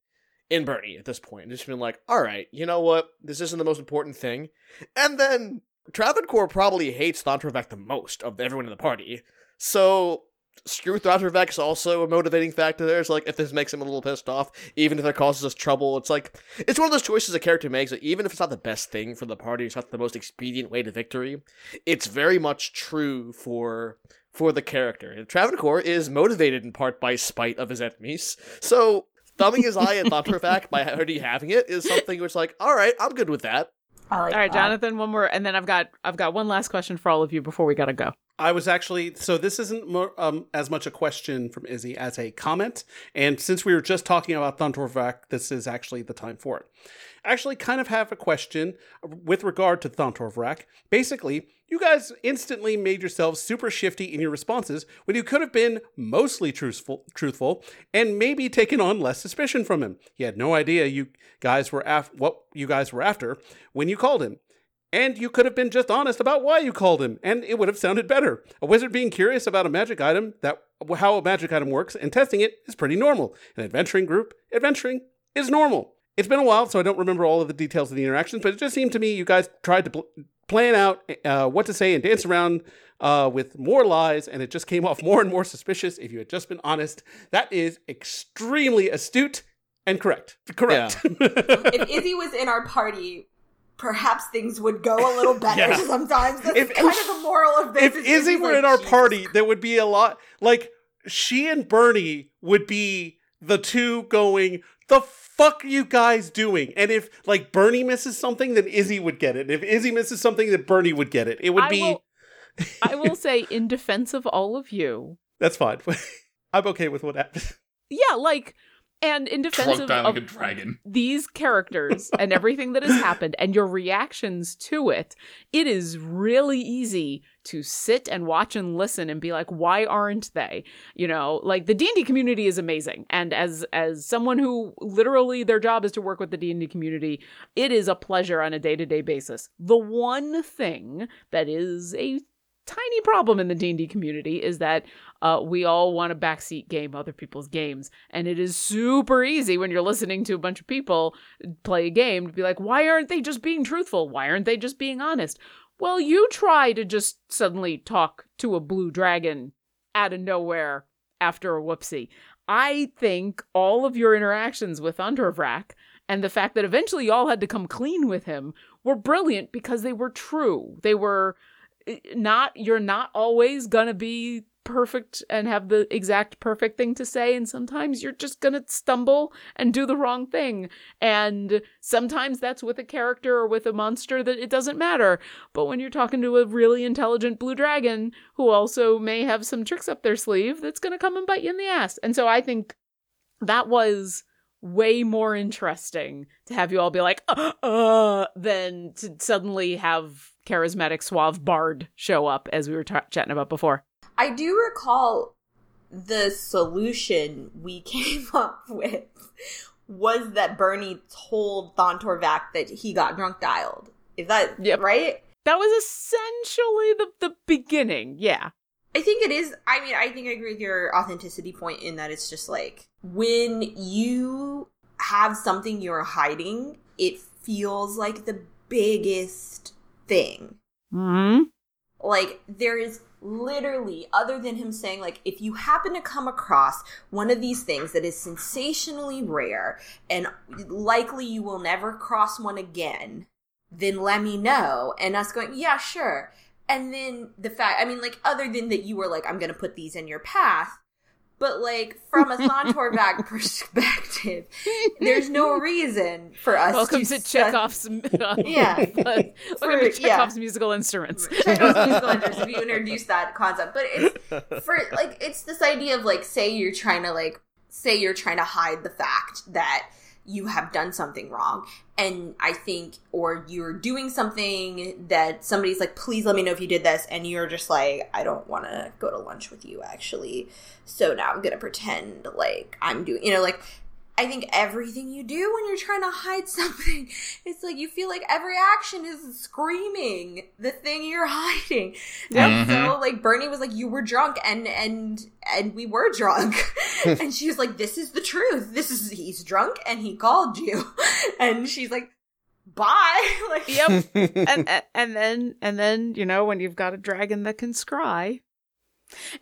in Bernie at this point. Just been like, all right, you know what? This isn't the most important thing. And then Travancore probably hates Thontravac the most of everyone in the party. So screw Thontravac is also a motivating factor there. It's like if this makes him a little pissed off, even if it causes us trouble, it's like it's one of those choices a character makes that even if it's not the best thing for the party, it's not the most expedient way to victory. It's very much true for for the character. And Travancore is motivated in part by spite of his enemies. So thumbing his eye at Thunderfact by already having it is something which like, all right, I'm good with that. I like All right, that. Jonathan, one more, and then I've got I've got one last question for all of you before we gotta go. I was actually so this isn't more, um, as much a question from Izzy as a comment, and since we were just talking about Thuntorvac, this is actually the time for it. Actually kind of have a question with regard to Thuntorvac. Basically, you guys instantly made yourselves super shifty in your responses when you could have been mostly truthful, truthful, and maybe taken on less suspicion from him. He had no idea you guys were af- what you guys were after when you called him. And you could have been just honest about why you called him, and it would have sounded better. A wizard being curious about a magic item, that how a magic item works, and testing it is pretty normal. An adventuring group, adventuring is normal. It's been a while, so I don't remember all of the details of the interactions, but it just seemed to me you guys tried to pl- plan out uh, what to say and dance around uh, with more lies, and it just came off more and more suspicious if you had just been honest. That is extremely astute and correct. Correct. if Izzy was in our party, perhaps things would go a little better Yeah. sometimes. That's If- kind of the moral of this. if is Izzy were like, in our "Jesus party, there would be a lot like she and Bernie would be the two going, the fuck are you guys doing? And if like Bernie misses something, then Izzy would get it. If Izzy misses something, then Bernie would get it. It would I be will, I will say, in defense of all of you, that's fine. I'm okay with what happened. yeah, like, and in defense of, like a dragon. these characters and everything that has happened and your reactions to it, it is really easy to sit and watch and listen and be like, why aren't they? You know, like the D&D community is amazing. And as as someone who literally their job is to work with the D&D community, it is a pleasure on a day-to-day basis. The one thing that is a tiny problem in the D&D community is that uh, we all want to backseat game other people's games. And it is super easy when you're listening to a bunch of people play a game to be like why aren't they just being truthful? Why aren't they just being honest? Well you try to just suddenly talk to a blue dragon out of nowhere after a whoopsie. I think all of your interactions with undervrak and the fact that eventually y'all had to come clean with him were brilliant because they were true. They were not you're not always gonna be perfect and have the exact perfect thing to say and sometimes you're just gonna stumble and do the wrong thing. And sometimes that's with a character or with a monster that it doesn't matter. But when you're talking to a really intelligent blue dragon who also may have some tricks up their sleeve that's gonna come and bite you in the ass. And so i think that was way more interesting to have you all be like uh, uh than to suddenly have charismatic suave bard show up as we were ta chatting about before I do recall the solution we came up with was that Bernie told Thontorvac that he got drunk dialed. Is that Yep. right? that was essentially the the beginning yeah I think it is. I mean, I think I agree with your authenticity point in that it's just like when you have something you're hiding, it feels like the biggest thing. hmm like there is literally other than him saying like if you happen to come across one of these things that is sensationally rare and likely you will never cross one again then let me know and us going yeah sure and then the fact i mean like other than that you were like i'm gonna put these in your path but like from a Thontorvac perspective there's no reason for us welcome to to sud- chekhov's uh, Yeah. welcome For- to yeah. chekhov's musical instruments Chekhov's musical interest if you introduce that concept. But it's for like it's this idea of like say you're trying to like say you're trying to hide the fact that you have done something wrong. And i think or you're doing something that somebody's like please let me know if you did this. And you're just like i don't want to go to lunch with you actually. So now i'm gonna pretend like i'm doing you know like I think everything you do when you're trying to hide something, it's like you feel like every action is screaming the thing you're hiding. And mm-hmm. so like Bernie was like, You were drunk and and and we were drunk. and she was like, This is the truth. This is he's drunk and he called you. And she's like, Bye. like yep and, and and then and then you know when you've got a dragon that can scry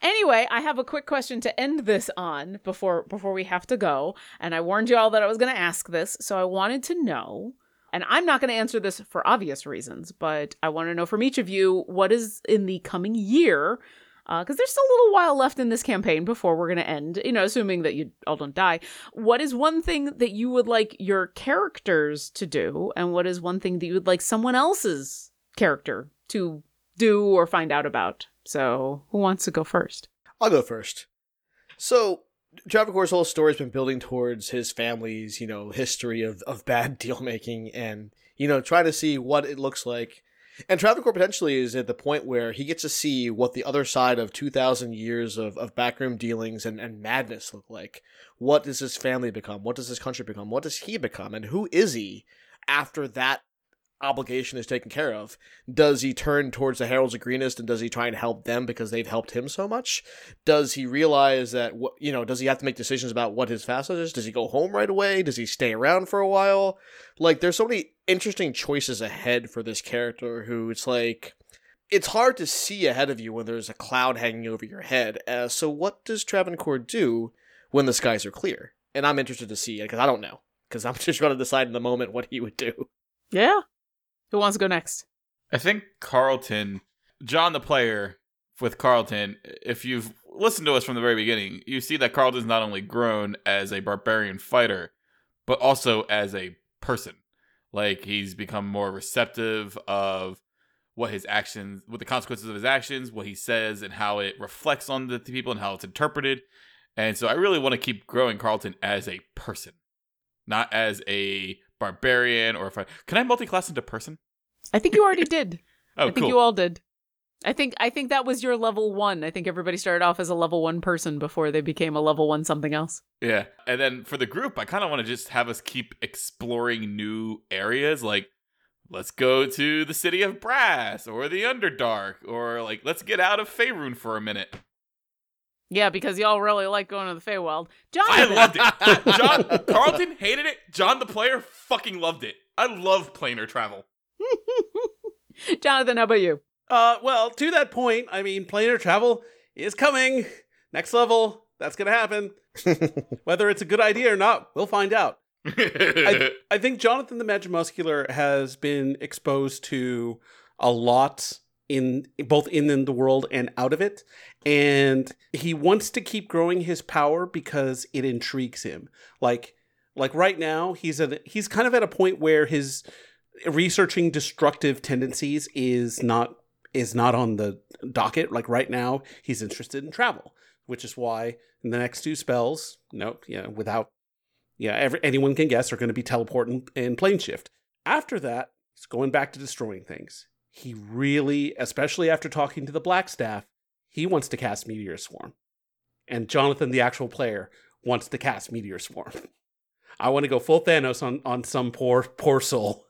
anyway i have a quick question to end this on before before we have to go and i warned you all that i was going to ask this so i wanted to know and i'm not going to answer this for obvious reasons but i want to know from each of you what is in the coming year Uh, because there's still a little while left in this campaign before we're going to end, you know, assuming that you all don't die. What is one thing that you would like your characters to do, and what is one thing that you would like someone else's character to do or find out about? So, who wants to go first? I'll go first. So, Travancore's whole story has been building towards his family's, you know, history of, of bad deal making and, you know, trying to see what it looks like. And Travancore potentially is at the point where he gets to see what the other side of 2,000 years of, of backroom dealings and, and madness look like. What does his family become? What does his country become? What does he become? And who is he after that obligation is taken care of, does he turn towards the Heralds of Greenest and does he try and help them because they've helped him so much? Does he realize that you know? Does he have to make decisions about what his fast is? Does he go home right away? Does he stay around for a while? Like, there's so many interesting choices ahead for this character who it's like it's hard to see ahead of you when there's a cloud hanging over your head. Uh, so, what does Travancore do when the skies are clear? And I'm interested to see it because I don't know. Because I'm just going to decide in the moment what he would do. Yeah. Who wants to go next? I think Carlton, John the player with Carlton, if you've listened to us from the very beginning, you see that Carlton's not only grown as a barbarian fighter, but also as a person. Like he's become more receptive of what his actions, what the consequences of his actions, what he says, and how it reflects on the people and how it's interpreted. And so I really want to keep growing Carlton as a person, not as a barbarian or if I can I multi-class into person. I think you already did. Oh, I think cool. you all did. I think I think that was your level one. I think everybody started off as a level one person before they became a level one something else. Yeah. And then for the group, I kind of want to just have us keep exploring new areas. Like, let's go to the city of Brass or the Underdark, or like, let's get out of Faerun for a minute. Yeah, because y'all really like going to the Feywild. John, I loved it. John Carlton hated it. John the player fucking loved it. I love planar travel. Jonathan, how about you? Uh, well, to that point, I mean, planar travel is coming. Next level, that's gonna happen. Whether it's a good idea or not, we'll find out. I, I think Jonathan the Magimuscular has been exposed to a lot in both in the world and out of it, and he wants to keep growing his power because it intrigues him. Like, like right now, he's at he's kind of at a point where his researching destructive tendencies is not is not on the docket. Like right now, he's interested in travel, which is why in the next two spells, nope, yeah, without yeah, every, anyone can guess are going to be teleport and, and plane shift. After that, he's going back to destroying things. He really, especially after talking to the Black Staff, he wants to cast Meteor Swarm. And Jonathan, the actual player, wants to cast Meteor Swarm. I want to go full Thanos on, on some poor, poor soul.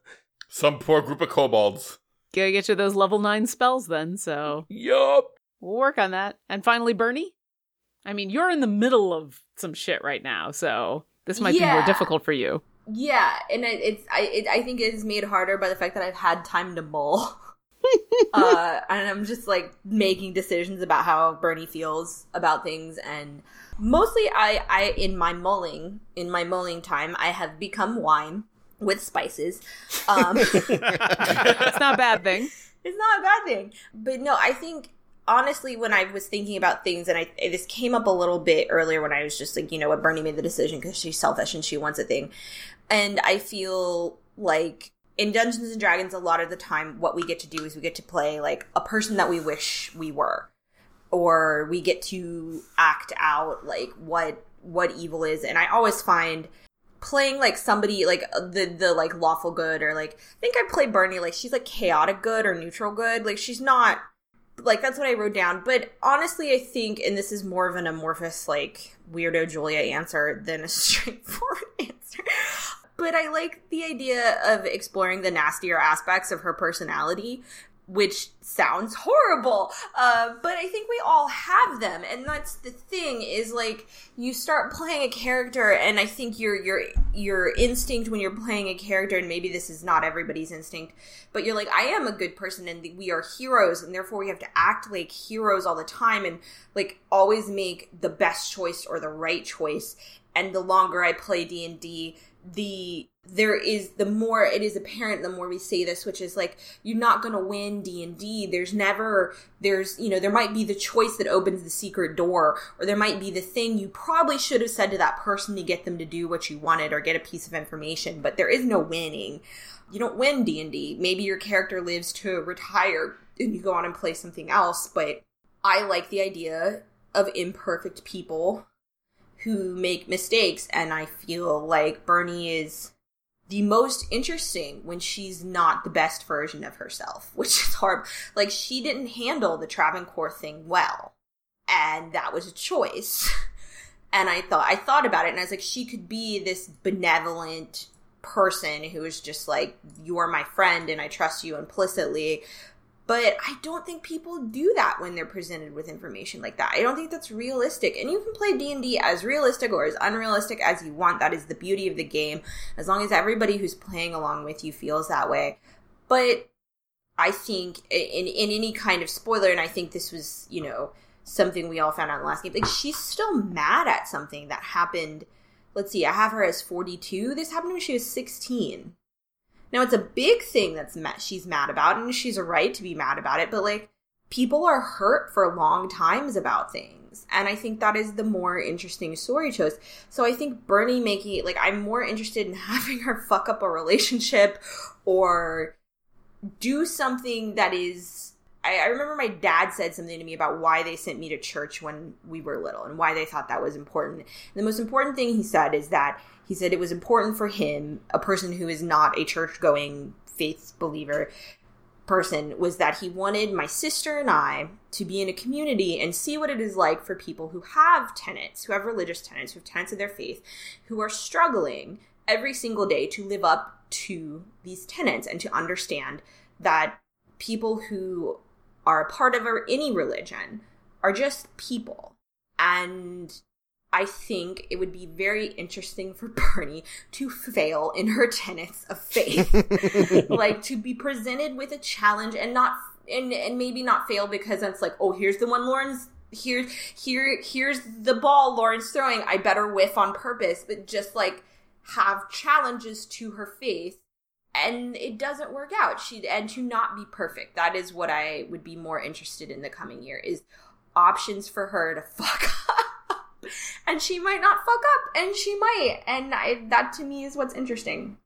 Some poor group of kobolds. Gotta get you those level nine spells then, so Yup. we'll work on that. And finally, Bernie? I mean, you're in the middle of some shit right now, so this might be more difficult for you. Yeah, and it, it's I it, I think it is made harder by the fact that I've had time to mull. uh, and I'm just like making decisions about how Bernie feels about things, and mostly I I in my mulling in my mulling time I have become wine with spices. Um, It's not a bad thing. it's not a bad thing. But no, I think honestly, when I was thinking about things, and I this came up a little bit earlier when I was just like, you know what, Bernie made the decision because she's selfish and she wants a thing, and I feel like in Dungeons and Dragons, a lot of the time, what we get to do is we get to play like a person that we wish we were, or we get to act out like what what evil is, and I always find playing like somebody like the the like lawful good or like I think I play Bernie like she's like chaotic good or neutral good. Like she's not like that's what I wrote down. But honestly I think and this is more of an amorphous like weirdo Julia answer than a straightforward answer but I like the idea of exploring the nastier aspects of her personality which sounds horrible uh, but i think we all have them. And that's the thing is like you start playing a character and i think your your your instinct when you're playing a character and maybe this is not everybody's instinct but you're like i am a good person and we are heroes and therefore we have to act like heroes all the time and like always make the best choice or the right choice. And the longer i play d&d the there is the more it is apparent the more we say this which is like you're not going to win d&d there's never there's you know there might be the choice that opens the secret door or there might be the thing you probably should have said to that person to get them to do what you wanted or get a piece of information but there is no winning. You don't win d&d maybe your character lives to retire and you go on and play something else but i like the idea of imperfect people who make mistakes and i feel like bernie is the most interesting when she's not the best version of herself which is hard like she didn't handle the travancore thing well and that was a choice and i thought i thought about it and i was like she could be this benevolent person who is just like you're my friend and I trust you implicitly. But I don't think people do that when they're presented with information like that. I don't think that's realistic. And you can play D&D as realistic or as unrealistic as you want. That is the beauty of the game as long as everybody who's playing along with you feels that way. But I think in in any kind of spoiler and I think this was, you know, something we all found out in the last game. Like she's still mad at something that happened let's see, I have her as 42. This happened when she was 16. Now it's a big thing that's ma- she's mad about, and she's a right to be mad about it. But like, people are hurt for long times about things, and I think that is the more interesting story choice. So I think Bernie making it like I'm more interested in having her fuck up a relationship or do something that is. I, I remember my dad said something to me about why they sent me to church when we were little and why they thought that was important. And the most important thing he said is that he said it was important for him, a person who is not a church going faith believer person, was that he wanted my sister and I to be in a community and see what it is like for people who have tenets, who have religious tenets, who have tenets of their faith, who are struggling every single day to live up to these tenets and to understand that people who are a part of any religion are just people. And I think it would be very interesting for Bernie to fail in her tenets of faith. like to be presented with a challenge and not and and maybe not fail because it's like, oh, here's the one Lauren's here here here's the ball Lauren's throwing. I better whiff on purpose, but just like have challenges to her faith and it doesn't work out. She and to not be perfect. That is what I would be more interested in the coming year is options for her to fuck up and she might not fuck up and she might and I, that to me is what's interesting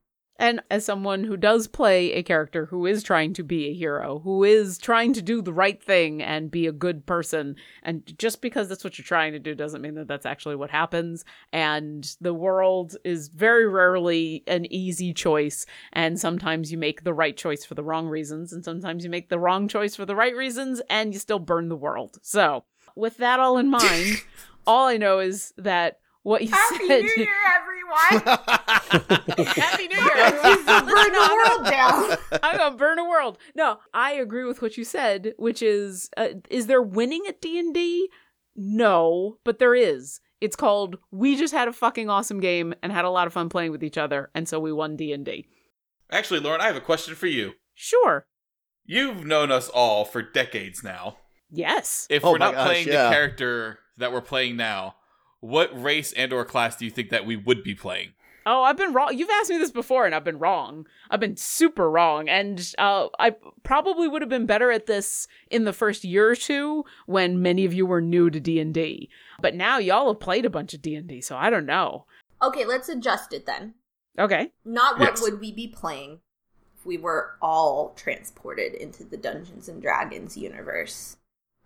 and as someone who does play a character who is trying to be a hero, who is trying to do the right thing and be a good person, and just because that's what you're trying to do doesn't mean that that's actually what happens. And the world is very rarely an easy choice. And sometimes you make the right choice for the wrong reasons, and sometimes you make the wrong choice for the right reasons, and you still burn the world. So, with that all in mind, all I know is that what you Happy said. New Year, everyone! Happy New Year! Please don't burn the world down. I'm gonna burn a world. No, I agree with what you said, which is, uh, is there winning at D and D? No, but there is. It's called we just had a fucking awesome game and had a lot of fun playing with each other, and so we won D and D. Actually, Lauren, I have a question for you. Sure. You've known us all for decades now. Yes. If Oh we're not gosh, playing yeah. the character that we're playing now, what race and or class do you think that we would be playing? Oh, I've been wrong. You've asked me this before, and I've been wrong. I've been super wrong, and uh, I probably would have been better at this in the first year or two when many of you were new to D and D. But now y'all have played a bunch of D and D, so I don't know. Okay, let's adjust it then. Okay. Not what Yes. would we be playing if we were all transported into the Dungeons and Dragons universe.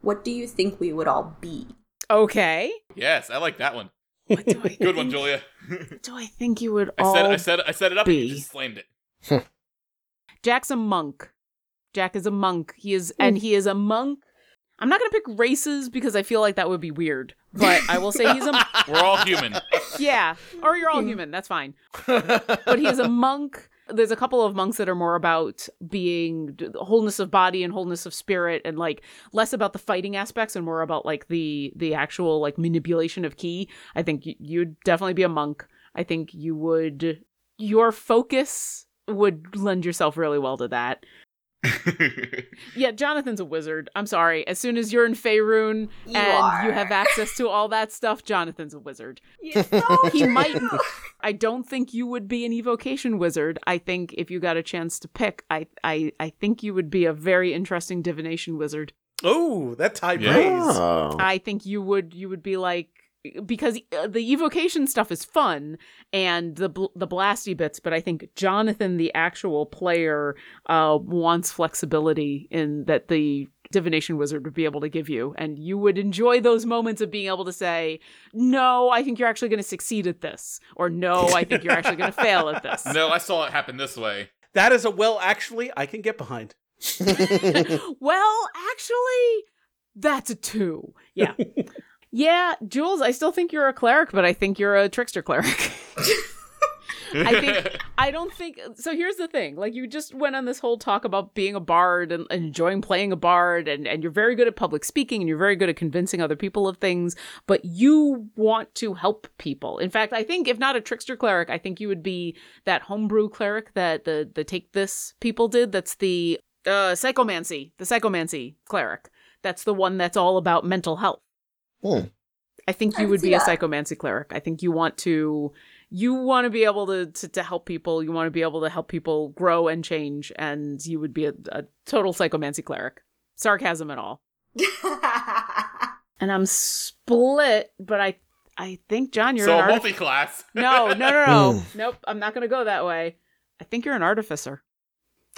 What do you think we would all be? Okay. Yes, I like that one. What do I Good one, Julia. What do I think you would I all said I said I set it up and you be. just slammed it. Jack's a monk. Jack is a monk. He is hmm. and he is a monk. I'm not gonna pick races because I feel like that would be weird. But I will say he's a We're all human. yeah. Or you're all hmm. human. That's fine. But he is a monk. There's a couple of monks that are more about being wholeness of body and wholeness of spirit, and like less about the fighting aspects and more about like the the actual like manipulation of ki. I think you'd definitely be a monk. I think you would. Your focus would lend yourself really well to that. Yeah, Jonathan's a wizard. I'm sorry. As soon as you're in Faerun You and you have access to all that stuff, Jonathan's a wizard. It's so He might. I don't think you would be an evocation wizard. I think if you got a chance to pick, I I I think you would be a very interesting divination wizard. Oh, that high Yeah. praise. Oh. I think you would you would be like because uh, the evocation stuff is fun and the bl- the blasty bits, but I think Jonathan, the actual player, uh, wants flexibility in that the divination wizard would be able to give you, and you would enjoy those moments of being able to say, "No, I think you're actually going to succeed at this," or "No, I think you're actually going to fail at this." no, I saw it happen this way. That is a well, actually, I can get behind. well, actually, that's a two. Yeah. yeah, Jules, I still think you're a cleric, but I think you're a trickster cleric. I think I don't think so. Here's the thing: like you just went on this whole talk about being a bard and, and enjoying playing a bard, and and you're very good at public speaking, and you're very good at convincing other people of things. But you want to help people. In fact, I think if not a trickster cleric, I think you would be that homebrew cleric that the the take this people did. That's the uh, psychomancy, the psychomancy cleric. That's the one that's all about mental health. Hmm. I think you can would see be a psychomancy cleric. I think you want to you want to be able to, to to help people. You want to be able to help people grow and change, and you would be a, a total psychomancy cleric. Sarcasm and all. And I'm split, but I I think John, you're so an a artif- multi-class. No, no, no, no. nope. I'm not gonna go that way. I think you're an artificer.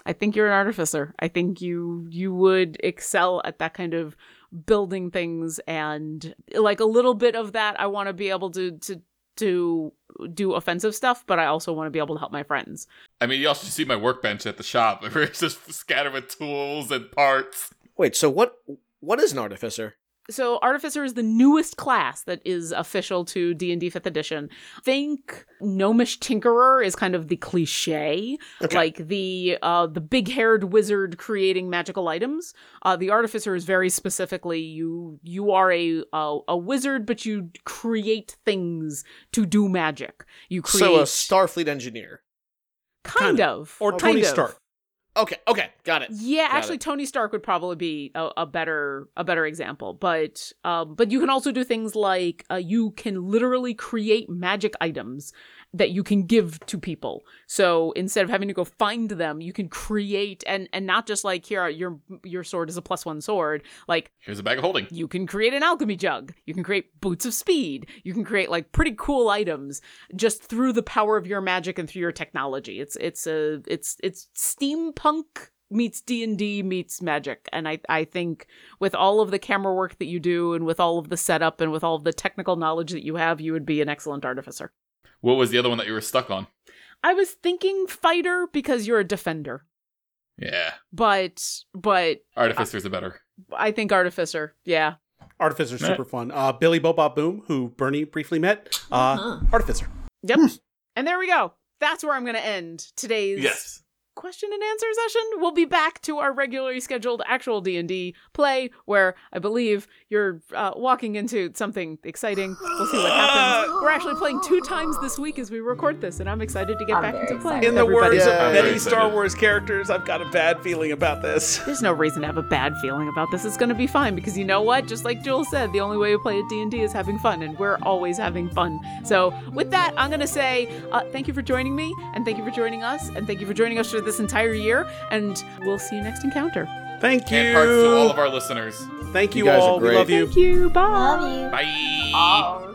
I think you're an artificer. I think you you would excel at that kind of building things and like a little bit of that I want to be able to to to do offensive stuff, but I also want to be able to help my friends. I mean, you also see my workbench at the shop. It's just scattered with tools and parts. Wait, so what? What is an artificer? So artificer is the newest class that is official to D&D 5th edition. Think gnomish tinkerer is kind of the cliche, Okay. like the uh the big-haired wizard creating magical items. Uh the artificer is very specifically you you are a a, a wizard but you create things to do magic. You create So a Starfleet engineer. kind Kinda. of Or kind Tony of. Stark. Okay, okay, got it. Yeah, Got actually, it. Tony Stark would probably be a, a better a better example. But um, but you can also do things like uh, you can literally create magic items that you can give to people. So instead of having to go find them, you can create and and not just like here uh, your your sword is a plus one sword. Like Here's a bag of holding. you can create an alchemy jug. You can create boots of speed. You can create like pretty cool items just through the power of your magic and through your technology. It's it's a it's it's steampunk meets D&D meets magic and I I think with all of the camera work that you do and with all of the setup and with all of the technical knowledge that you have you would be an excellent artificer. What was the other one that you were stuck on? I was thinking fighter because you're a defender. Yeah, But but artificers are better. I think artificer. Yeah. Artificer's super fun. Uh, Billy Boba Boom, who Bernie briefly met, uh, Uh-huh. Artificer. Yep. and there we go. That's where I'm going to end today's Yes. Question and answer session. We'll be back to our regularly scheduled actual D&D play where I believe you're uh, walking into something exciting. We'll see what happens. We're actually playing two times this week as we record this and I'm excited to get I'm back into playing. excited. In the everybody. words Yeah. of many Star. Wars characters, I've got a bad feeling about this. There's no reason to have a bad feeling about this. It's going to be fine because you know what? Just like Joel said, the only way to play at D&D is having fun and we're always having fun. So, with that, I'm going to say uh, thank you for joining me and thank you for joining us and thank you for joining us for this entire year and we'll see you next encounter. Thank you. And hearts to all of our listeners. Thank you, You guys are all. We love you. Thank you. Bye. Love you. Bye. All